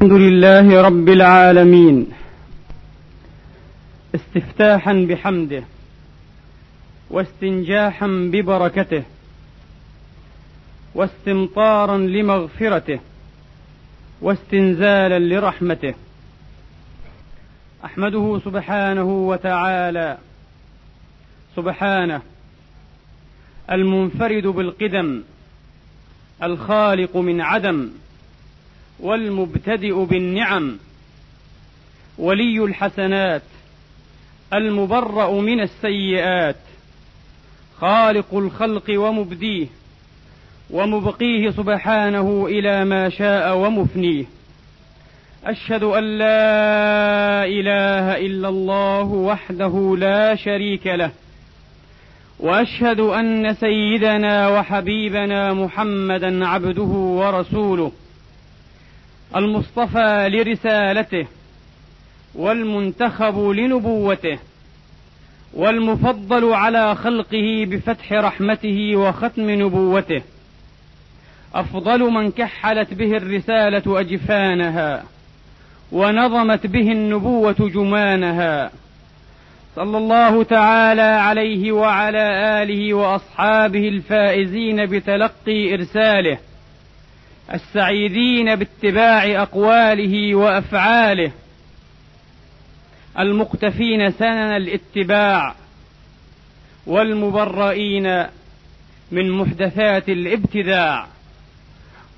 الحمد لله رب العالمين. استفتاحا بحمده واستنجاحا ببركته واستمطارا لمغفرته واستنزالا لرحمته. أحمده سبحانه وتعالى سبحانه المنفرد بالقدم الخالق من عدم والمبتدئ بالنعم ولي الحسنات المبرأ من السيئات خالق الخلق ومبديه ومبقيه سبحانه إلى ما شاء ومفنيه. أشهد أن لا إله إلا الله وحده لا شريك له وأشهد أن سيدنا وحبيبنا محمدا عبده ورسوله. المصطفى لرسالته والمنتخب لنبوته والمفضل على خلقه بفتح رحمته وختم نبوته. أفضل من كحلت به الرسالة أجفانها ونظمت به النبوة جمانها. صلى الله تعالى عليه وعلى آله وأصحابه الفائزين بتلقي إرساله. السعيدين باتباع أقواله وأفعاله المقتفين سنن الاتباع والمبرئين من محدثات الابتداع.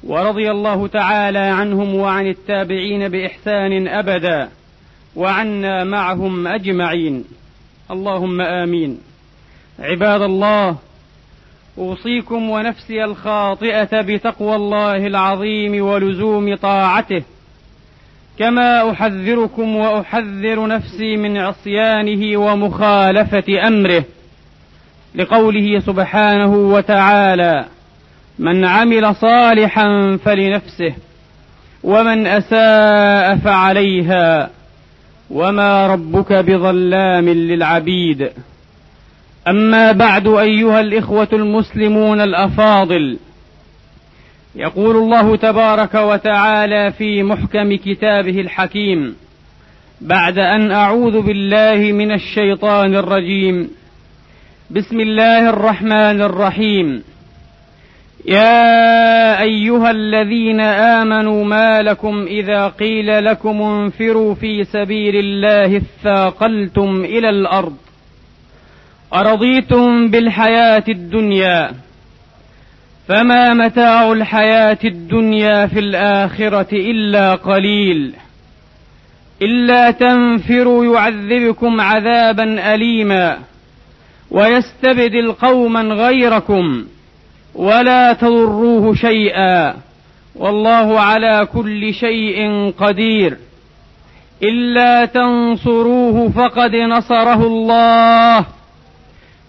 ورضي الله تعالى عنهم وعن التابعين بإحسان أبدا وعنا معهم أجمعين. اللهم آمين. عباد الله أوصيكم ونفسي الخاطئة بتقوى الله العظيم ولزوم طاعته كما أحذركم وأحذر نفسي من عصيانه ومخالفة أمره لقوله سبحانه وتعالى من عمل صالحا فلنفسه ومن أساء فعليها وما ربك بظلام للعبيد أما بعد أيها الإخوة المسلمون الأفاضل يقول الله تبارك وتعالى في محكم كتابه الحكيم بعد أن أعوذ بالله من الشيطان الرجيم بسم الله الرحمن الرحيم يا أيها الذين آمنوا ما لكم إذا قيل لكم انفروا في سبيل الله اثاقلتم إلى الأرض أرضيتم بالحياة الدنيا فما متاع الحياة الدنيا في الآخرة إلا قليل إلا تنفروا يعذبكم عذابا أليما ويستبدل قوما غيركم ولا تضروه شيئا والله على كل شيء قدير إلا تنصروه فقد نصره الله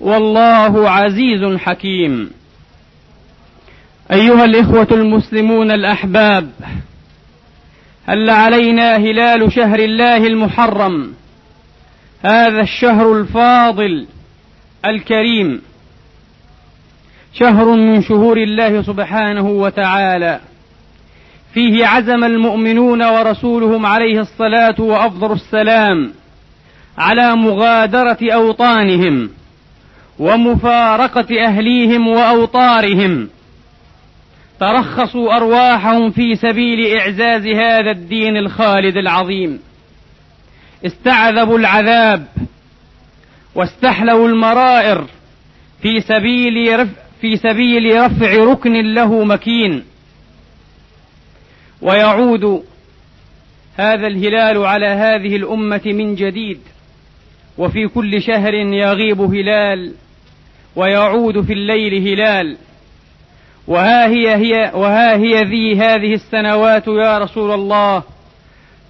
والله عزيز حكيم. أيها الإخوة المسلمون الأحباب هل علينا هلال شهر الله المحرم؟ هذا الشهر الفاضل الكريم. شهر من شهور الله سبحانه وتعالى. فيه عزم المؤمنون ورسولهم عليه الصلاة وأفضل السلام على مغادرة أوطانهم. ومفارقة أهليهم وأوطارهم. ترخصوا أرواحهم في سبيل إعزاز هذا الدين الخالد العظيم. استعذبوا العذاب واستحلوا المرائر في سبيل رفع في سبيل رفع ركن له مكين. ويعود هذا الهلال على هذه الأمة من جديد. وفي كل شهر يغيب هلال ويعود في الليل هلال. وها هي هي وها هي ذي هذه السنوات يا رسول الله.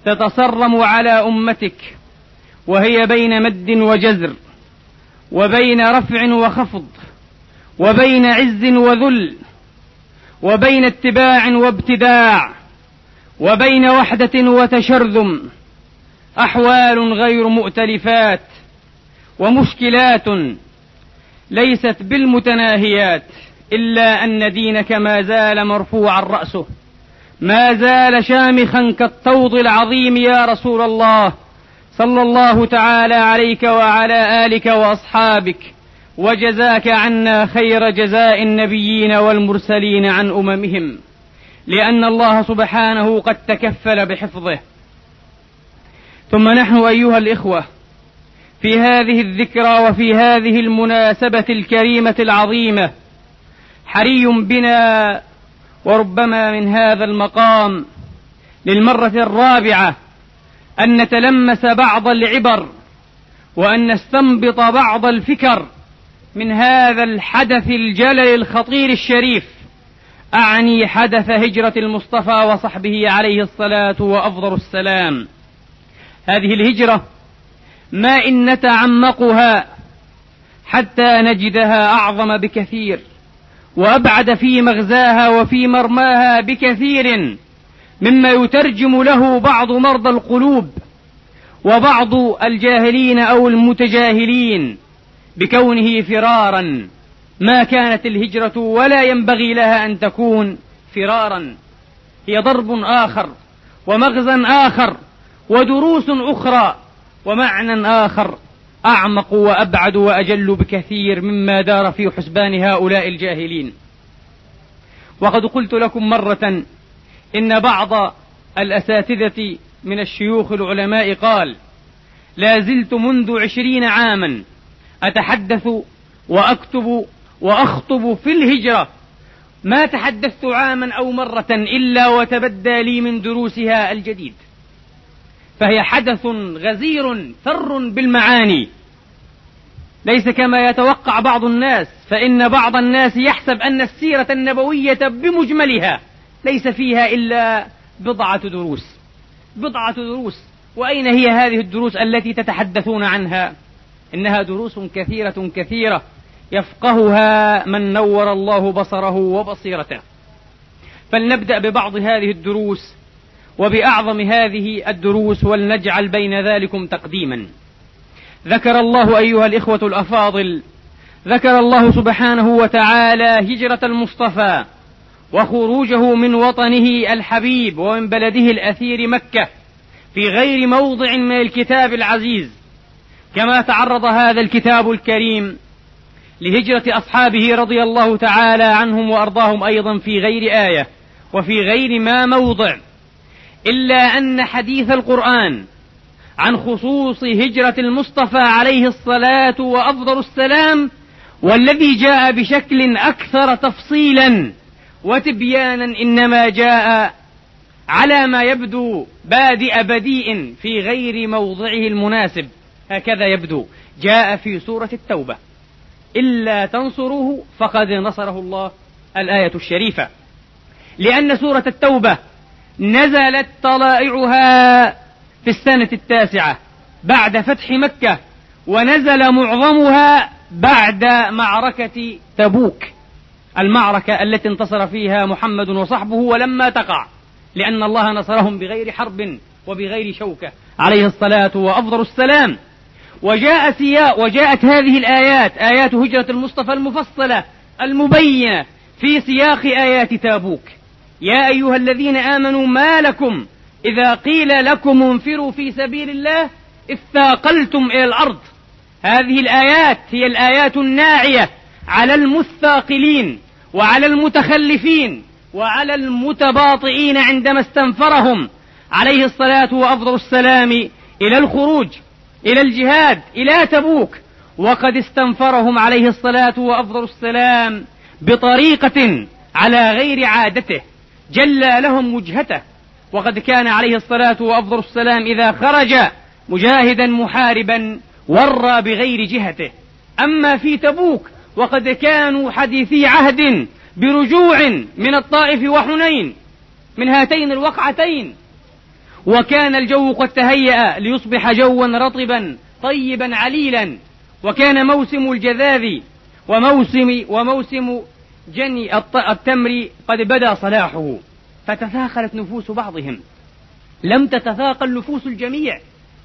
تتصرم على أمتك. وهي بين مد وجزر. وبين رفع وخفض. وبين عز وذل. وبين اتباع وابتداع. وبين وحدة وتشرذم. أحوال غير مؤتلفات. ومشكلات ليست بالمتناهيات إلا أن دينك ما زال مرفوعا رأسه. ما زال شامخا كالطوض العظيم يا رسول الله. صلى الله تعالى عليك وعلى آلك وأصحابك. وجزاك عنا خير جزاء النبيين والمرسلين عن أممهم. لأن الله سبحانه قد تكفل بحفظه. ثم نحن أيها الإخوة في هذه الذكرى وفي هذه المناسبة الكريمة العظيمة حري بنا وربما من هذا المقام للمرة الرابعة أن نتلمس بعض العبر وأن نستنبط بعض الفكر من هذا الحدث الجلل الخطير الشريف أعني حدث هجرة المصطفى وصحبه عليه الصلاة وأفضل السلام. هذه الهجرة ما إن نتعمقها حتى نجدها أعظم بكثير وأبعد في مغزاها وفي مرماها بكثير مما يترجم له بعض مرضى القلوب وبعض الجاهلين أو المتجاهلين بكونه فرارا. ما كانت الهجرة ولا ينبغي لها أن تكون فرارا. هي ضرب آخر ومغزى آخر ودروس أخرى ومعنى آخر أعمق وأبعد وأجل بكثير مما دار في حسبان هؤلاء الجاهلين. وقد قلت لكم مرة إن بعض الأساتذة من الشيوخ العلماء قال لا زلت منذ عشرين عاما أتحدث وأكتب وأخطب في الهجرة. ما تحدثت عاما أو مرة إلا وتبدى لي من دروسها الجديد. فهي حدث غزير ثر بالمعاني. ليس كما يتوقع بعض الناس فإن بعض الناس يحسب أن السيرة النبوية بمجملها ليس فيها إلا بضعة دروس. بضعة دروس. وأين هي هذه الدروس التي تتحدثون عنها؟ إنها دروس كثيرة كثيرة يفقهها من نور الله بصره وبصيرته. فلنبدأ ببعض هذه الدروس وبأعظم هذه الدروس ولنجعل بين ذلكم تقديما. ذكر الله أيها الإخوة الأفاضل ذكر الله سبحانه وتعالى هجرة المصطفى وخروجه من وطنه الحبيب ومن بلده الأثير مكة في غير موضع من الكتاب العزيز. كما تعرض هذا الكتاب الكريم لهجرة أصحابه رضي الله تعالى عنهم وأرضاهم أيضا في غير آية وفي غير ما موضع. إلا أن حديث القرآن عن خصوص هجرة المصطفى عليه الصلاة وأفضل السلام والذي جاء بشكل أكثر تفصيلا وتبيانا إنما جاء على ما يبدو بادئ بديء في غير موضعه المناسب. هكذا يبدو. جاء في سورة التوبة. إلا تنصروه فقد نصره الله الآية الشريفة. لأن سورة التوبة نزلت طلائعها في السنة التاسعة بعد فتح مكة ونزل معظمها بعد معركة تبوك المعركة التي انتصر فيها محمد وصحبه ولما تقع لأن الله نصرهم بغير حرب وبغير شوكة عليه الصلاة وأفضل السلام. وجاء سياق وجاءت هذه الآيات آيات هجرة المصطفى المفصلة المبينة في سياق آيات تابوك. يا أيها الذين آمنوا ما لكم إذا قيل لكم انفروا في سبيل الله اثاقلتم إلى الأرض. هذه الآيات هي الآيات الناعية على المثاقلين وعلى المتخلفين وعلى المتباطئين عندما استنفرهم. عليه الصلاة وأفضل السلام إلى الخروج إلى الجهاد إلى تبوك. وقد استنفرهم عليه الصلاة وأفضل السلام بطريقة على غير عادته. جلى لهم وجهته. وقد كان عليه الصلاة وأفضل السلام إذا خرج مجاهدا محاربا ورى بغير جهته. أما في تبوك وقد كانوا حديثي عهد برجوع من الطائف وحنين من هاتين الوقعتين. وكان الجو قد تهيأ ليصبح جوا رطبا طيبا عليلا. وكان موسم الجذاذ وموسم وموسم جني التمر قد بدا صلاحه فتثاقلت نفوس بعضهم. لم تتثاقل نفوس الجميع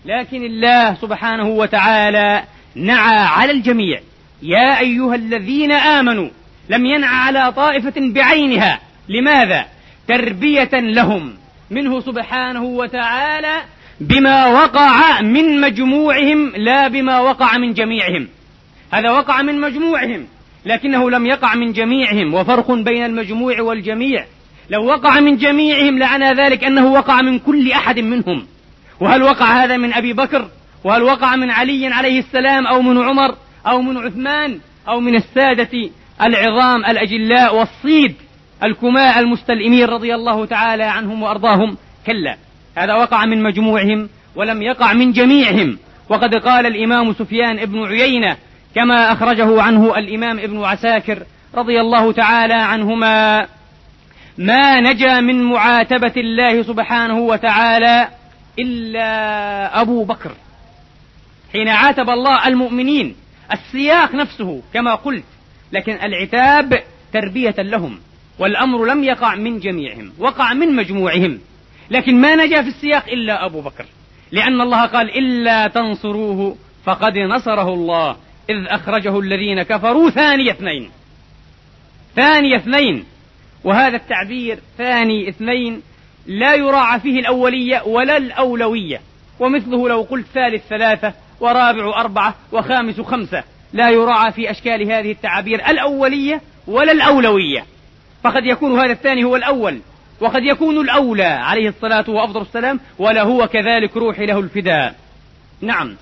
لكن الله سبحانه وتعالى نعى على الجميع. يا أيها الذين آمنوا لم ينع على طائفة بعينها. لماذا؟ تربية لهم. منه سبحانه وتعالى بما وقع من مجموعهم لا بما وقع من جميعهم. هذا وقع من مجموعهم. لكنه لم يقع من جميعهم وفرق بين المجموع والجميع. لو وقع من جميعهم لعنى ذلك أنه وقع من كل أحد منهم. وهل وقع هذا من أبي بكر؟ وهل وقع من علي عليه السلام أو من عمر أو من عثمان أو من السادة العظام الأجلاء والصيد الكماء المستلئمين رضي الله تعالى عنهم وأرضاهم؟ كلا هذا وقع من مجموعهم ولم يقع من جميعهم. وقد قال الإمام سفيان ابن عيينة كما أخرجه عنه الإمام ابن عساكر رضي الله تعالى عنهما ما نجا من معاتبة الله سبحانه وتعالى إلا أبو بكر. حين عاتب الله المؤمنين السياق نفسه كما قلت لكن العتاب تربية لهم والأمر لم يقع من جميعهم وقع من مجموعهم. لكن ما نجا في السياق إلا أبو بكر لأن الله قال إلا تنصروه فقد نصره الله. إذ أخرجه الذين كفروا ثاني اثنين. ثاني اثنين. وهذا التعبير ثاني اثنين لا يراعى فيه الأولية ولا الأولوية. ومثله لو قلت ثالث ثلاثة ورابع أربعة وخامس خمسة. لا يراعى في أشكال هذه التعابير الأولية ولا الأولوية. فقد يكون هذا الثاني هو الأول. وقد يكون الأولى عليه الصلاة وأفضل السلام ولا هو كذلك روحي له الفداء. نعم.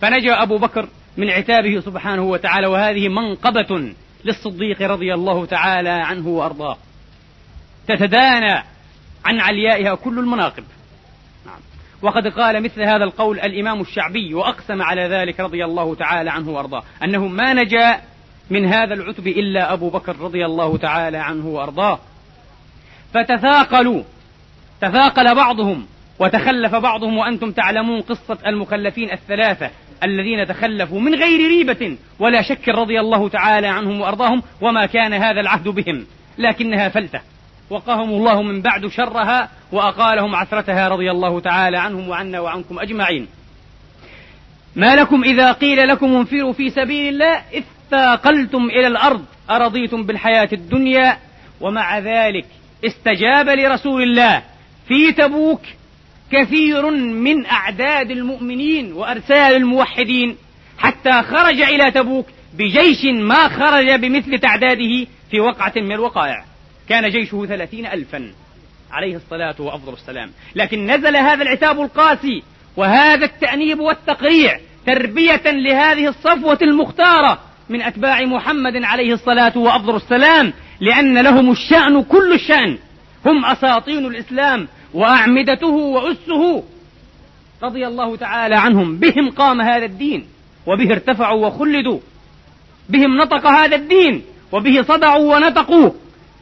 فنجا أبو بكر من عتابه سبحانه وتعالى وهذه منقبة للصديق رضي الله تعالى عنه وأرضاه. تتدانى عن عليائها كل المناقب. نعم. وقد قال مثل هذا القول الإمام الشعبي وأقسم على ذلك رضي الله تعالى عنه وأرضاه. أنه ما نجا من هذا العتب إلا أبو بكر رضي الله تعالى عنه وأرضاه. فتثاقلوا تثاقل بعضهم وتخلف بعضهم وأنتم تعلمون قصة المخلفين الثلاثة. الذين تخلفوا من غير ريبة ولا شك رضي الله تعالى عنهم وأرضاهم وما كان هذا العهد بهم لكنها فلتة. وقاهم الله من بعد شرها وأقالهم عثرتها رضي الله تعالى عنهم وعنا وعنكم أجمعين. ما لكم إذا قيل لكم انفروا في سبيل الله اثاقلتم إلى الأرض أرضيتم بالحياة الدنيا؟ ومع ذلك استجاب لرسول الله في تبوك كثير من أعداد المؤمنين وأرسال الموحدين حتى خرج إلى تبوك بجيش ما خرج بمثل تعداده في وقعة من الوقائع. كان جيشه ثلاثين ألفا. عليه الصلاة وأفضل السلام. لكن نزل هذا العتاب القاسي وهذا التأنيب والتقريع تربية لهذه الصفوة المختارة من أتباع محمد عليه الصلاة وأفضل السلام لأن لهم الشأن كل الشأن. هم أساطين الإسلام وأعمدته وأسه رضي الله تعالى عنهم. بهم قام هذا الدين وبه ارتفعوا وخلدوا. بهم نطق هذا الدين وبه صدعوا ونطقوا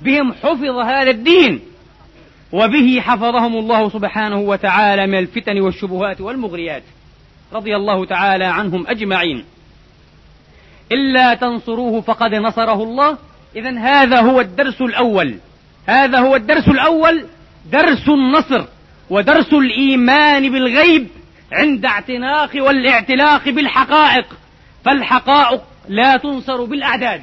بهم حفظ هذا الدين وبه حفظهم الله سبحانه وتعالى من الفتن والشبهات والمغريات. رضي الله تعالى عنهم أجمعين. إلا تنصروه فقد نصره الله. إذا هذا هو الدرس الأول. هذا هو الدرس الأول درس النصر ودرس الإيمان بالغيب عند اعتناق والاعتلاق بالحقائق فالحقائق لا تنصر بالأعداد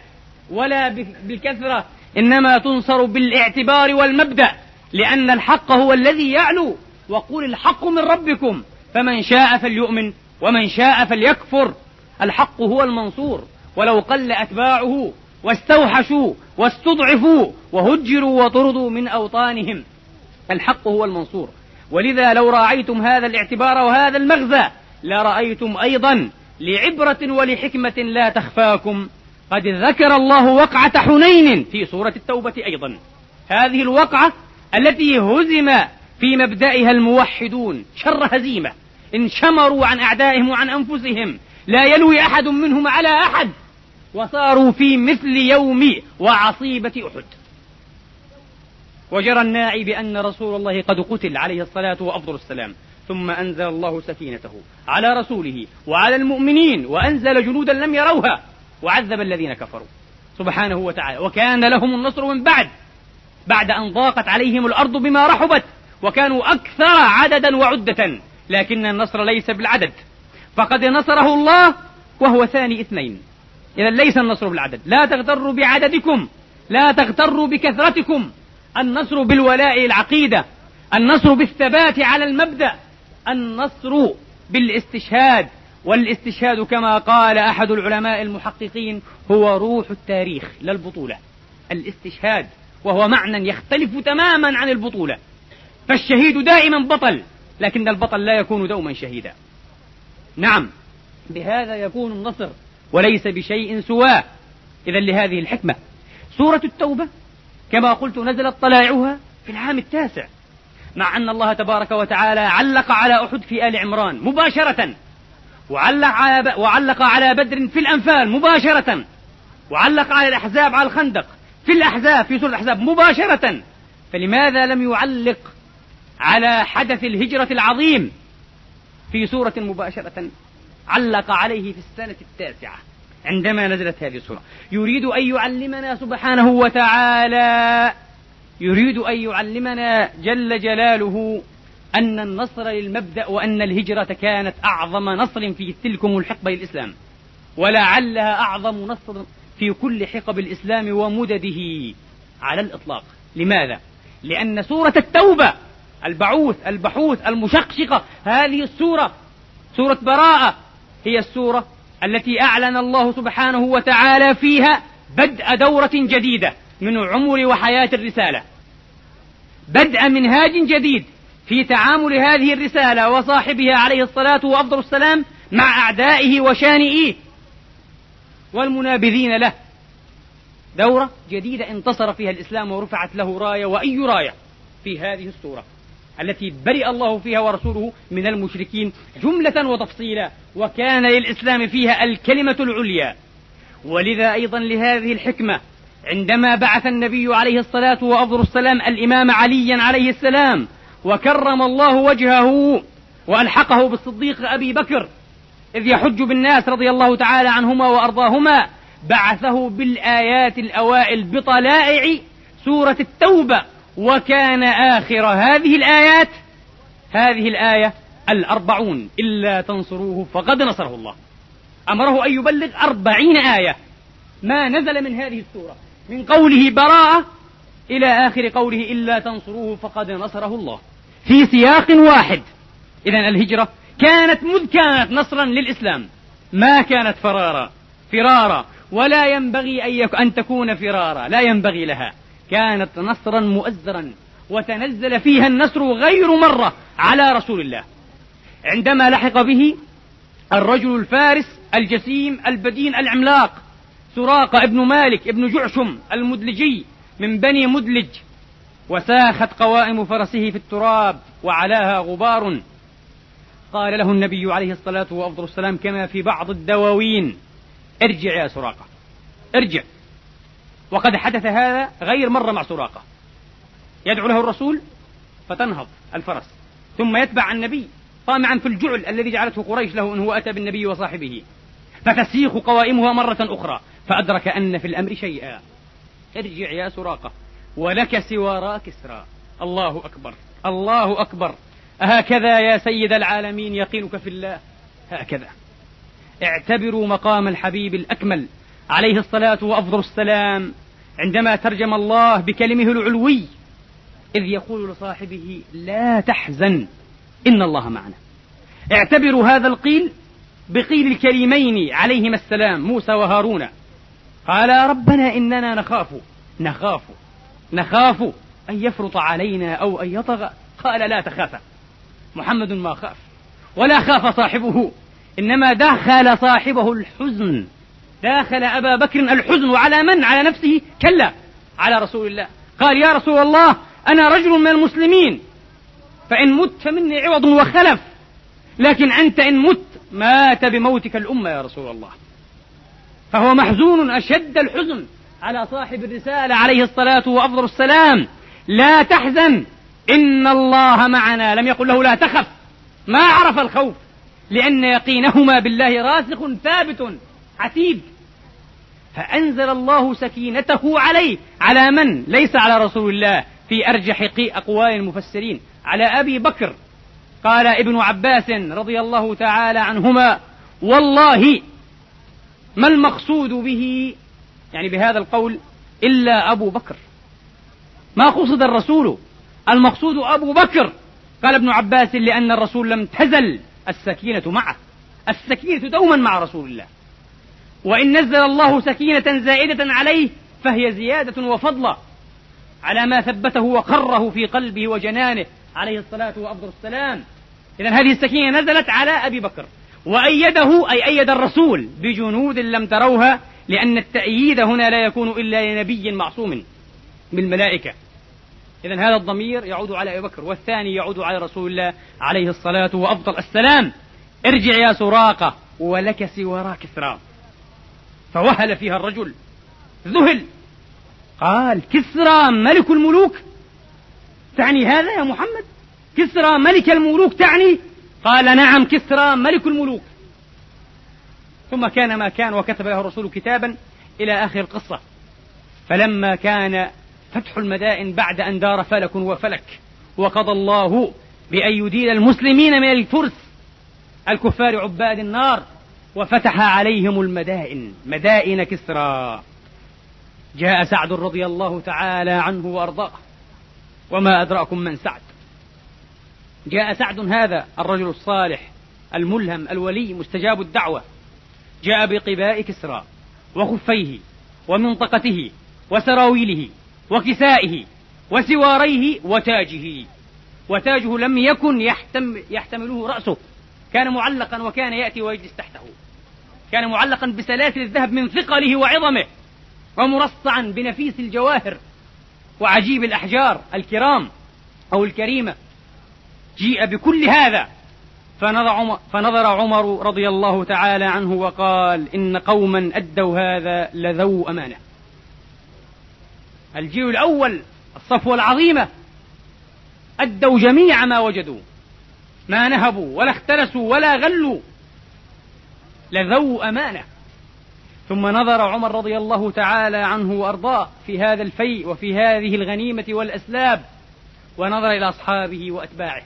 ولا بالكثرة إنما تنصر بالاعتبار والمبدأ لأن الحق هو الذي يعلو وقل الحق من ربكم فمن شاء فليؤمن ومن شاء فليكفر. الحق هو المنصور ولو قل أتباعه واستوحشوا واستضعفوا وهجروا وطردوا من أوطانهم. الحق هو المنصور. ولذا لو راعيتم هذا الاعتبار وهذا المغزى لرأيتم أيضا لعبرة ولحكمة لا تخفاكم. قد ذكر الله وقعة حنين في سورة التوبة أيضا. هذه الوقعة التي هزم في مبدئها الموحدون شر هزيمة. انشمروا عن أعدائهم وعن أنفسهم لا يلوي أحد منهم على أحد. وصاروا في مثل يوم وعصيبة أحد. وجرى الناعي بأن رسول الله قد قتل عليه الصلاة وأفضل السلام ثم أنزل الله سكينته على رسوله وعلى المؤمنين وأنزل جنودا لم يروها وعذب الذين كفروا. سبحانه وتعالى وكان لهم النصر من بعد بعد أن ضاقت عليهم الأرض بما رحبت وكانوا أكثر عددا وعدة لكن النصر ليس بالعدد. فقد نصره الله وهو ثاني اثنين. إذا ليس النصر بالعدد. لا تغتروا بعددكم لا تغتروا بكثرتكم. النصر بالولاء العقيدة النصر بالثبات على المبدأ النصر بالاستشهاد والاستشهاد كما قال أحد العلماء المحققين هو روح التاريخ لا البطولة. الاستشهاد وهو معنى يختلف تماما عن البطولة. فالشهيد دائما بطل لكن البطل لا يكون دوما شهيدا. نعم بهذا يكون النصر وليس بشيء سواه. إذا لهذه الحكمة. سورة التوبة كما قلت نزلت طلائعها في العام التاسع. مع أن الله تبارك وتعالى علق على أحد في آل عمران مباشرة وعلق على وعلق على بدر في الأنفال مباشرة وعلق على الأحزاب على الخندق في الأحزاب في سورة الأحزاب مباشرة. فلماذا لم يعلق على حدث الهجرة العظيم في سورة مباشرة علق عليه في السنة التاسعة؟ عندما نزلت هذه السورة. يريد أن يعلمنا سبحانه وتعالى. يريد أن يعلمنا جل جلاله أن النصر للمبدأ وأن الهجرة كانت أعظم نصر في تلكم الحقبة الإسلام ولعلها أعظم نصر في كل حقب الإسلام ومدده على الإطلاق. لماذا؟ لأن سورة التوبة البعوث البحوث المشقشقة هذه السورة سورة براءة هي السورة التي أعلن الله سبحانه وتعالى فيها بدء دورة جديدة من عمر وحياة الرسالة. بدء منهاج جديد في تعامل هذه الرسالة وصاحبها عليه الصلاة وأفضل السلام مع أعدائه وشانئيه والمنابذين له. دورة جديدة انتصر فيها الإسلام ورفعت له راية وأي راية في هذه السورة التي برئ الله فيها ورسوله من المشركين جملة وتفصيلا وكان للإسلام فيها الكلمة العليا. ولذا أيضا لهذه الحكمة عندما بعث النبي عليه الصلاة وأفضل السلام الإمام عليا عليه السلام وكرم الله وجهه وألحقه بالصديق أبي بكر إذ يحج بالناس رضي الله تعالى عنهما وأرضاهما بعثه بالآيات الأوائل بطلائع سورة التوبة. وكان آخر هذه الآيات هذه الآية الأربعون. إلا تنصروه فقد نصره الله. أمره أن يبلغ أربعين آية. ما نزل من هذه السورة. من قوله براءة إلى آخر قوله إلا تنصروه فقد نصره الله. في سياق واحد. إذا الهجرة كانت مذ كانت نصرا للإسلام. ما كانت فرارا فرارا. ولا ينبغي أن, أن تكون فرارا. لا ينبغي لها. كانت نصرا مؤزرا وتنزل فيها النصر غير مرة على رسول الله. عندما لحق به الرجل الفارس الجسيم البدين العملاق سراقة ابن مالك ابن جعشم المدلجي من بني مدلج وساخت قوائم فرسه في التراب وعلاها غبار. قال له النبي عليه الصلاة وأفضل السلام كما في بعض الدواوين ارجع يا سراقة ارجع. وقد حدث هذا غير مرة مع سراقة. يدعو له الرسول فتنهض الفرس ثم يتبع النبي طامعا في الجعل الذي جعلته قريش له أنه أتى بالنبي وصاحبه. فتسيخ قوائمها مرة أخرى فأدرك أن في الأمر شيئا. ارجع يا سراقة ولك سوارا كسرى الله أكبر الله أكبر. هكذا يا سيد العالمين يقينك في الله. هكذا. اعتبروا مقام الحبيب الأكمل. عليه الصلاة وأفضل السلام عندما ترجم الله بكلمه العلوي إذ يقول لصاحبه لا تحزن إن الله معنا. اعتبروا هذا القيل بقيل الكريمين عليهما السلام موسى وهارون. قال ربنا إننا نخاف نخاف نخاف أن يفرط علينا أو أن يطغى. قال لا تخافا محمد ما خاف ولا خاف صاحبه إنما دخل صاحبه الحزن. داخل أبا بكر الحزن على من؟ على نفسه؟ كلا. على رسول الله. قال يا رسول الله أنا رجل من المسلمين. فإن مت مني عوض وخلف. لكن أنت إن مت مات بموتك الأمة يا رسول الله. فهو محزون أشد الحزن على صاحب الرسالة عليه الصلاة وأفضل السلام. لا تحزن. إن الله معنا. لم يقل له لا تخف. ما عرف الخوف. لأن يقينهما بالله راسخ ثابت. عتيد فأنزل الله سكينته عليه. على من؟ ليس على رسول الله. في أرجح أقوال المفسرين. على أبي بكر. قال ابن عباس رضي الله تعالى عنهما والله ما المقصود به؟ يعني بهذا القول إلا أبو بكر. ما قصد الرسول. المقصود أبو بكر. قال ابن عباس لأن الرسول لم تزل السكينة معه. السكينة دوما مع رسول الله. وإن نزل الله سكينة زائدة عليه فهي زيادة وفضلة على ما ثبته وقره في قلبه وجنانه عليه الصلاة وأفضل السلام. إذا هذه السكينة نزلت على أبي بكر وأيده أي أيد الرسول بجنود لم تروها لأن التأييد هنا لا يكون إلا لنبي معصوم بالملائكة. إذا هذا الضمير يعود على أبي بكر والثاني يعود على رسول الله عليه الصلاة وأفضل السلام. ارجع يا سراقة ولك سوارا كسرى فوهل فيها الرجل. ذهل. قال كسرى ملك الملوك. تعني هذا يا محمد؟ كسرى ملك الملوك تعني؟ قال نعم كسرى ملك الملوك. ثم كان ما كان وكتب له الرسول كتابا إلى آخر القصة. فلما كان فتح المدائن بعد أن دار فلك وفلك وقضى الله بأن يديل المسلمين من الفرس الكفار عباد النار وفتح عليهم المدائن مدائن كسرى. جاء سعد رضي الله تعالى عنه وأرضاه. وما أدراكم من سعد. جاء سعد هذا الرجل الصالح الملهم الولي مستجاب الدعوة. جاء بقباء كسرى وخفيه ومنطقته وسراويله وكسائه وسواريه وتاجه. وتاجه لم يكن يحتم يحتمله رأسه. كان معلقا وكان يأتي ويجلس تحته. كان معلقا بسلاسل الذهب من ثقله وعظمه ومرصعا بنفيس الجواهر وعجيب الأحجار الكرام أو الكريمة. جيء بكل هذا فنظر عمر, فنظر عمر رضي الله تعالى عنه وقال إن قوما أدوا هذا لذو أمانة. الجيل الأول الصفوة العظيمة أدوا جميع ما وجدوا. ما نهبوا ولا اختلسوا ولا غلوا. لذو أمانة. ثم نظر عمر رضي الله تعالى عنه وأرضاه في هذا الفيء وفي هذه الغنيمة والأسلاب ونظر إلى أصحابه وأتباعه.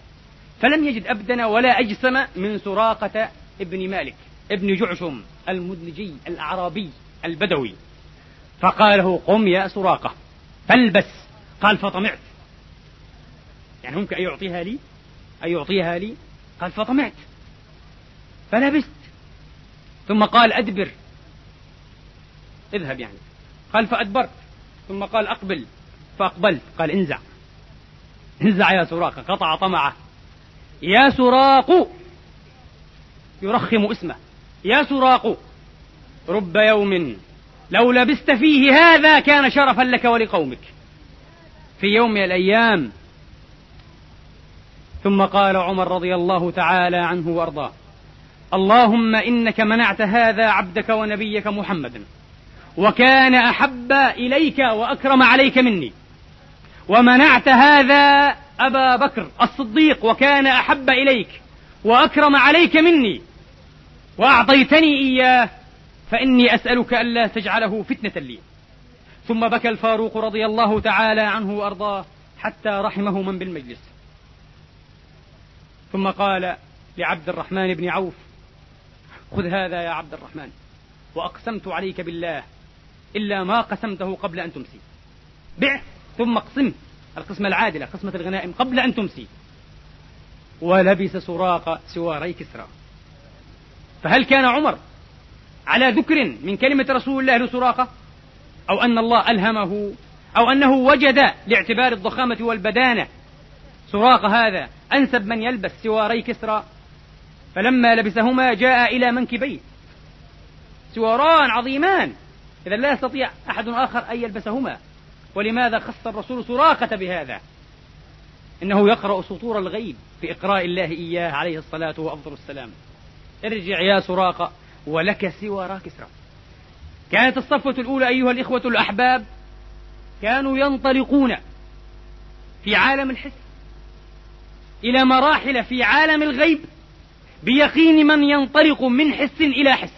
فلم يجد أبدن ولا أجسم من سراقة ابن مالك ابن جعشم المدلجي الأعرابي البدوي. فقال له قم يا سراقة فالبس. قال فطمعت. يعني ممكن أن يعطيها لي؟ أن يعطيها لي؟ قال فطمعت. فلبست. ثم قال أدبر. اذهب يعني. قال فأدبرت. ثم قال أقبل. فأقبلت. قال انزع. انزع يا سراقة قطع طمعه. يا سراق. يرخم اسمه. يا سراق. رب يوم لو لبست فيه هذا كان شرفا لك ولقومك. في يوم من الأيام ثم قال عمر رضي الله تعالى عنه وأرضاه اللهم إنك منعت هذا عبدك ونبيك محمدا وكان أحب إليك وأكرم عليك مني ومنعت هذا أبا بكر الصديق وكان أحب إليك وأكرم عليك مني وأعطيتني إياه فإني أسألك ألا تجعله فتنة لي. ثم بكى الفاروق رضي الله تعالى عنه وأرضاه حتى رحمه من بالمجلس. ثم قال لعبد الرحمن بن عوف خذ هذا يا عبد الرحمن وأقسمت عليك بالله إلا ما قسمته قبل أن تمسي. بع ثم اقسم القسمة العادلة قسمة الغنائم قبل أن تمسي. ولبس سراق سواري كسرى. فهل كان عمر على ذكر من كلمة رسول الله لسراقة أو أن الله ألهمه؟ أو أنه وجد لاعتبار الضخامة والبدانة سراقة هذا أنسب من يلبس سواري كسرى فلما لبسهما جاء إلى منكبيه. سواران عظيمان. إذا لا يستطيع أحد آخر أن يلبسهما. ولماذا خص الرسول سراقة بهذا؟ إنه يقرأ سطور الغيب في إقراء الله إياه عليه الصلاة وأفضل السلام. ارجع يا سراقة ولك سوارا كسرى كانت الصفوة الأولى أيها الإخوة الأحباب كانوا ينطلقون في عالم الحس. إلى مراحل في عالم الغيب بيقين من ينطلق من حس إلى حس.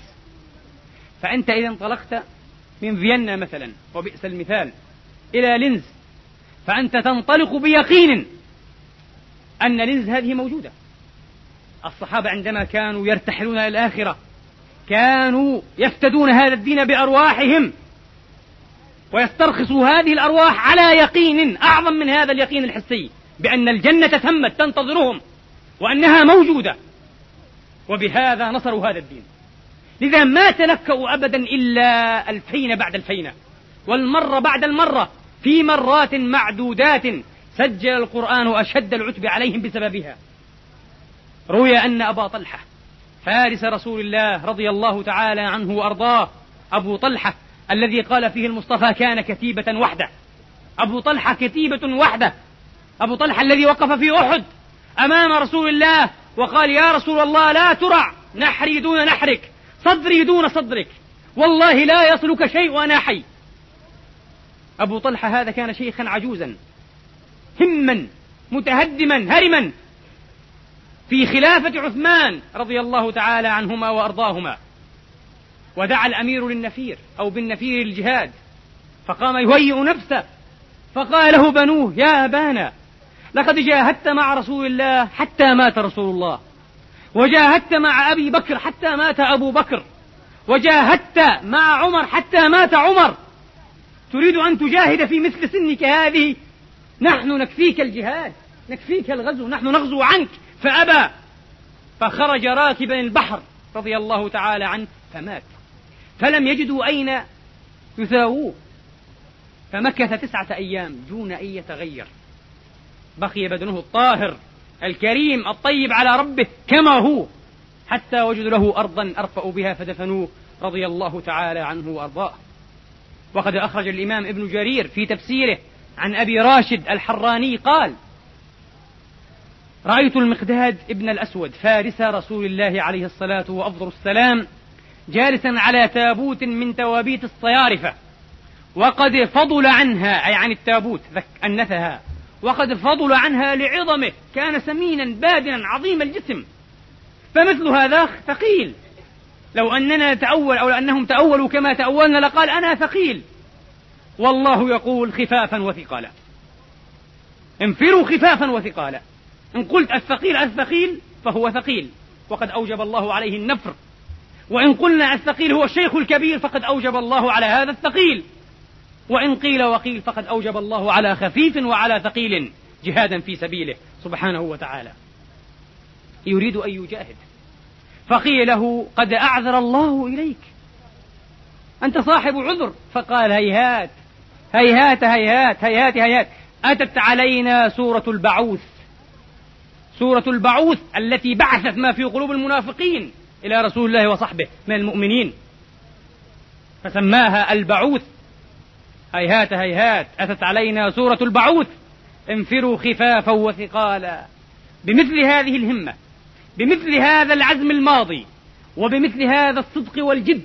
فأنت إذا انطلقت من فيينا مثلا وبئس المثال إلى لينز فأنت تنطلق بيقين أن لينز هذه موجودة. الصحابة عندما كانوا يرتحلون إلى الآخرة كانوا يفتدون هذا الدين بأرواحهم ويسترخصوا هذه الأرواح على يقين أعظم من هذا اليقين الحسي. بأن الجنة تمت تنتظرهم وأنها موجودة. وبهذا نصروا هذا الدين. لذا ما تلكأوا أبدا إلا الفين بعد الفين والمرة بعد المرة في مرات معدودات سجل القرآن أشد العتب عليهم بسببها. روي أن أبا طلحة فارس رسول الله رضي الله تعالى عنه وأرضاه أبو طلحة الذي قال فيه المصطفى كان كتيبة وحده. أبو طلحة كتيبة وحده. أبو طلحة الذي وقف في أحد أمام رسول الله وقال يا رسول الله لا ترع نحري دون نحرك صدري دون صدرك والله لا يصلك شيء وأنا حي. أبو طلحة هذا كان شيخا عجوزا هما متهدما هرما. في خلافة عثمان رضي الله تعالى عنهما وأرضاهما ودعا الأمير للنفير أو بالنفير الجهاد فقام يهيئ نفسه فقال له بنوه يا أبانا لقد جاهدت مع رسول الله حتى مات رسول الله. وجاهدت مع أبي بكر حتى مات أبو بكر. وجاهدت مع عمر حتى مات عمر. تريد أن تجاهد في مثل سنك هذه؟ نحن نكفيك الجهاد نكفيك الغزو نحن نغزو عنك. فأبى فخرج راكبا البحر رضي الله تعالى عنه فمات. فلم يجدوا أين يثاووه. فمكث تسعة أيام دون أن يتغير. بقي بدنه الطاهر الكريم الطيب على ربه كما هو. حتى وجدوا له أرضا أرفأوا بها فدفنوه رضي الله تعالى عنه وأرضاه. وقد أخرج الإمام ابن جرير في تفسيره عن أبي راشد الحراني قال رأيت المقداد ابن الأسود فارس رسول الله عليه الصلاة وأفضل السلام جالسا على تابوت من توابيت الصيارفة وقد فضل عنها أي عن التابوت أنثها. وقد فضل عنها لعظمه كان سمينا بادنا عظيم الجسم. فمثل هذا ثقيل. لو أننا نتأول أو أنهم تأولوا كما تأولنا لقال أنا ثقيل. والله يقول خفافا وثقالا. انفروا خفافا وثقالا. إن قلت الثقيل الثقيل فهو ثقيل. وقد أوجب الله عليه النفر. وإن قلنا الثقيل هو الشيخ الكبير فقد أوجب الله على هذا الثقيل. وإن قيل وقيل فقد أوجب الله على خفيف وعلى ثقيل جهادا في سبيله سبحانه وتعالى. يريد أن يجاهد. فقيل له قد أعذر الله إليك. أنت صاحب عذر. فقال هيهات. هيهات هيهات هيهات هيهات. أتت علينا سورة البعوث. سورة البعوث التي بعثت ما في قلوب المنافقين إلى رسول الله وصحبه من المؤمنين. فسماها البعوث. هيهات هيهات. أتت علينا سورة البعوث. انفروا خفافا وثقالا. بمثل هذه الهمة بمثل هذا العزم الماضي وبمثل هذا الصدق والجد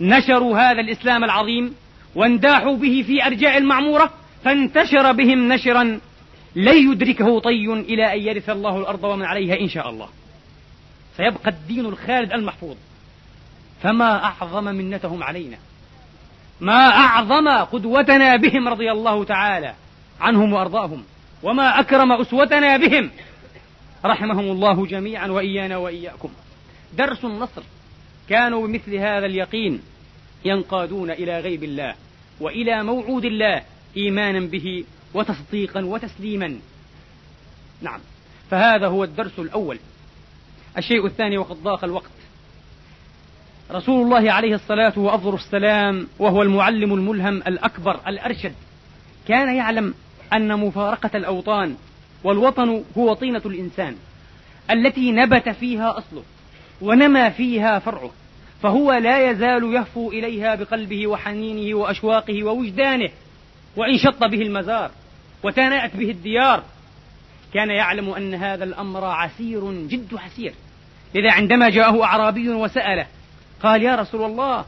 نشروا هذا الإسلام العظيم وانداحوا به في أرجاء المعمورة فانتشر بهم نشرا لن يدركه طي إلى أن يرث الله الأرض ومن عليها إن شاء الله. سيبقى الدين الخالد المحفوظ فما أعظم منتهم علينا. ما أعظم قدوتنا بهم رضي الله تعالى عنهم وأرضاهم وما أكرم أسوتنا بهم. رحمهم الله جميعا وإيانا وإياكم. درس النصر. كانوا بمثل هذا اليقين ينقادون إلى غيب الله وإلى موعود الله إيمانا به وتصديقا وتسليما. نعم. فهذا هو الدرس الأول. الشيء الثاني وقد ضاق الوقت. رسول الله عليه الصلاة وأفضل السلام وهو المعلم الملهم الأكبر الأرشد. كان يعلم أن مفارقة الأوطان والوطن هو طينة الإنسان التي نبت فيها أصله ونمى فيها فرعه فهو لا يزال يهفو إليها بقلبه وحنينه وأشواقه ووجدانه وإن شط به المزار وتناءت به الديار. كان يعلم أن هذا الأمر عسير جد عسير لذا عندما جاءه أعرابي وسأله قال يا رسول الله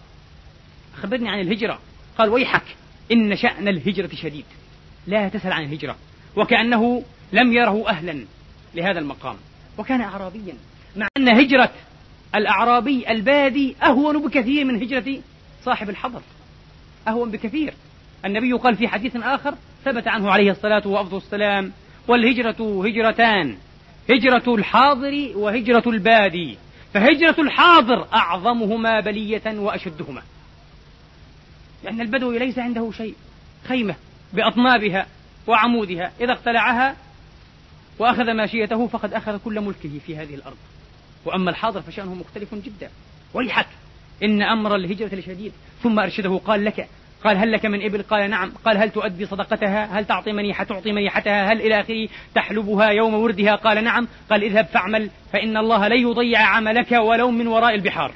أخبرني عن الهجرة. قال ويحك إن شأن الهجرة شديد لا تسأل عن الهجرة وكأنه لم يره أهلا لهذا المقام. وكان أعرابيا مع أن هجرة الأعرابي البادي أهون بكثير من هجرة صاحب الحضر أهون بكثير. النبي قال في حديث آخر ثبت عنه عليه الصلاة والسلام والهجرة هجرتان هجرة الحاضر وهجرة البادي. فهجرة الحاضر أعظمهما بلية وأشدهما. لأن البدوي ليس عنده شيء. خيمة بأطنابها وعمودها. إذا اقتلعها وأخذ ماشيته فقد أخذ كل ملكه في هذه الأرض. وأما الحاضر فشأنه مختلف جدا. ويحك إن أمر الهجرة لشديد. ثم أرشده قال لك قال هل لك من إبل؟ قال نعم. قال هل تؤدي صدقتها؟ هل تعطي منيحة؟ تعطي منيحتها؟ هل إلى آخره؟ تحلبها يوم وردها؟ قال نعم. قال اذهب فاعمل فإن الله لن يضيع عملك ولو من وراء البحار.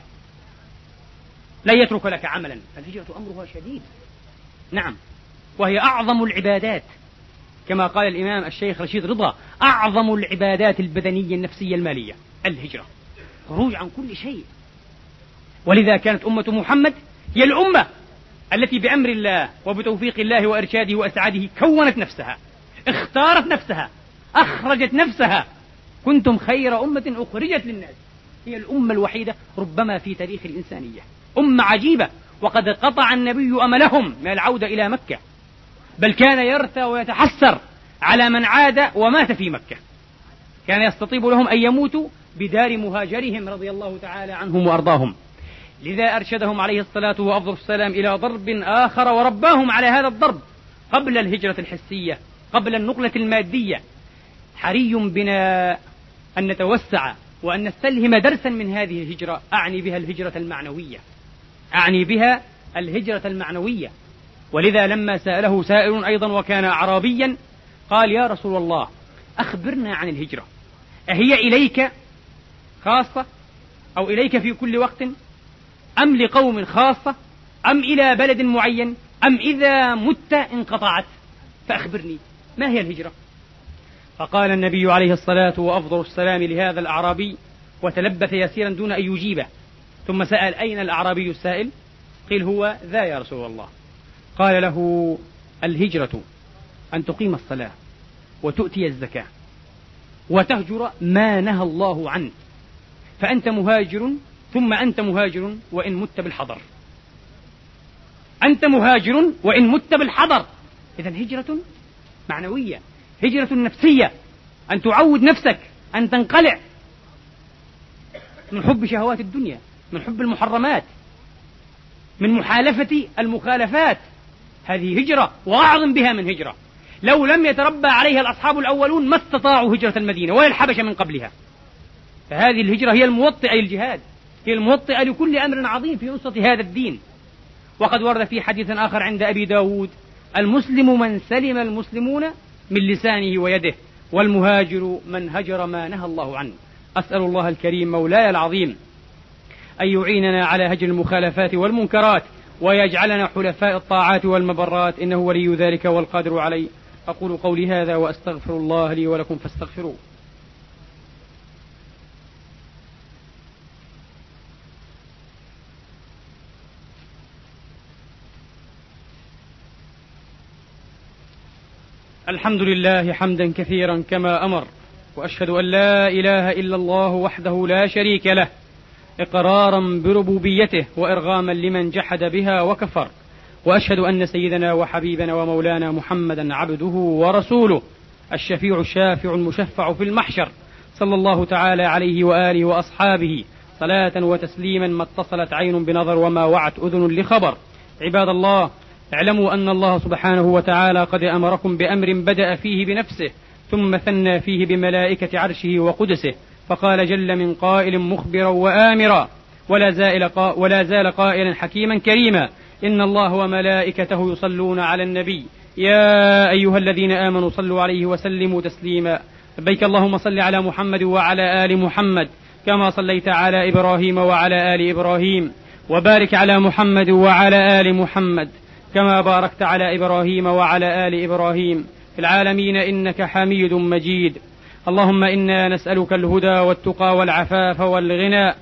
لن يترك لك عملا. فالهجرة أمرها شديد. نعم. وهي أعظم العبادات. كما قال الإمام الشيخ رشيد رضا أعظم العبادات البدنية النفسية المالية. الهجرة. خروج عن كل شيء. ولذا كانت أمة محمد هي الأمة التي بأمر الله وبتوفيق الله وإرشاده وأسعاده كونت نفسها اختارت نفسها أخرجت نفسها. كنتم خير أمة أخرجت للناس. هي الأمة الوحيدة ربما في تاريخ الإنسانية. أمة عجيبة وقد قطع النبي أملهم من العودة إلى مكة. بل كان يرثى ويتحسر على من عاد ومات في مكة. كان يستطيب لهم أن يموتوا بدار مهاجرهم رضي الله تعالى عنهم وأرضاهم. لذا أرشدهم عليه الصلاة وأفضل السلام إلى ضرب آخر ورباهم على هذا الضرب قبل الهجرة الحسية قبل النقلة المادية. حري بنا أن نتوسع وأن نستلهم درسا من هذه الهجرة. أعني بها الهجرة المعنوية. أعني بها الهجرة المعنوية. ولذا لما سأله سائل أيضا وكان أعرابيا قال يا رسول الله أخبرنا عن الهجرة. أهي إليك خاصة أو إليك في كل وقت؟ أم لقوم خاصة أم إلى بلد معين أم إذا مت انقطعت. فأخبرني ما هي الهجرة؟ فقال النبي عليه الصلاة وأفضل السلام لهذا الأعرابي وتلبث يسيرا دون أن يجيبه. ثم سأل أين الأعرابي السائل؟ قيل هو ذا يا رسول الله. قال له الهجرة أن تقيم الصلاة وتؤتي الزكاة وتهجر ما نهى الله عنه. فأنت مهاجر ثم أنت مهاجر وإن مت بالحضر. أنت مهاجر وإن مت بالحضر. إذا هجرة معنوية هجرة نفسية. أن تعود نفسك أن تنقلع من حب شهوات الدنيا من حب المحرمات من محالفة المخالفات. هذه هجرة وأعظم بها من هجرة. لو لم يتربى عليها الأصحاب الأولون ما استطاعوا هجرة المدينة ولا الحبشة من قبلها. فهذه الهجرة هي الموطئة للجهاد. الموطئة لكل أمر عظيم في نصرة هذا الدين. وقد ورد في حديث آخر عند أبي داود المسلم من سلم المسلمون من لسانه ويده والمهاجر من هجر ما نهى الله عنه. أسأل الله الكريم مولاي العظيم أن يعيننا على هجر المخالفات والمنكرات ويجعلنا حلفاء الطاعات والمبرات. إنه ولي ذلك والقادر عليه. أقول قولي هذا وأستغفر الله لي ولكم فاستغفروه. الحمد لله حمدا كثيرا كما أمر وأشهد أن لا إله إلا الله وحده لا شريك له إقرارا بربوبيته وإرغاما لمن جحد بها وكفر وأشهد أن سيدنا وحبيبنا ومولانا محمدا عبده ورسوله الشفيع الشافع المشفع في المحشر صلى الله تعالى عليه وآله وأصحابه صلاة وتسليما ما اتصلت عين بنظر وما وعت أذن لخبر. عباد الله اعلموا أن الله سبحانه وتعالى قد أمركم بأمر بدأ فيه بنفسه ثم ثنى فيه بملائكة عرشه وقدسه فقال جل من قائل مخبرا وآمرا ولا زال ولا زال قائلا حكيما كريما إن الله وملائكته يصلون على النبي يا أيها الذين آمنوا صلوا عليه وسلموا تسليما لبيك اللهم صل على محمد وعلى آل محمد كما صليت على إبراهيم وعلى آل إبراهيم وبارك على محمد وعلى آل محمد. كما باركت على إبراهيم وعلى آل إبراهيم. في العالمين إنك حميد مجيد. اللهم إنا نسألك الهدى والتقى والعفاف والغنى.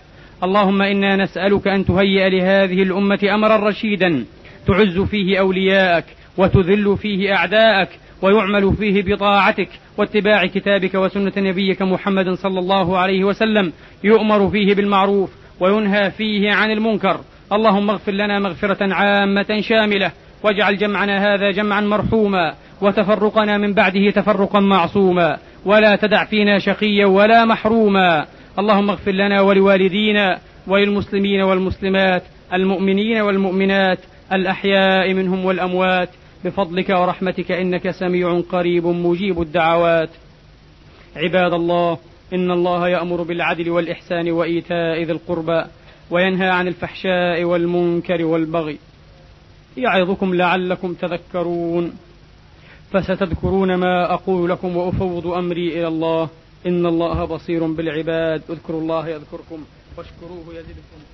اللهم إنا نسألك أن تهيئ لهذه الأمة أمرا رشيدا. تعز فيه أولياءك وتذل فيه أعداءك ويعمل فيه بطاعتك واتباع كتابك وسنة نبيك محمد صلى الله عليه وسلم. يؤمر فيه بالمعروف وينهى فيه عن المنكر. اللهم اغفر لنا مغفرة عامة شاملة. واجعل جمعنا هذا جمعا مرحوما وتفرقنا من بعده تفرقا معصوما ولا تدع فينا شقيا ولا محروما. اللهم اغفر لنا ولوالدينا وللمسلمين والمسلمات المؤمنين والمؤمنات الأحياء منهم والأموات. بفضلك ورحمتك إنك سميع قريب مجيب الدعوات. عباد الله إن الله يأمر بالعدل والإحسان وإيتاء ذي القربى وينهى عن الفحشاء والمنكر والبغي. يعظكم لعلكم تذكرون فستذكرون ما أقول لكم وأفوض أمري إلى الله. إن الله بصير بالعباد. اذكروا الله يذكركم واشكروه يزدكم.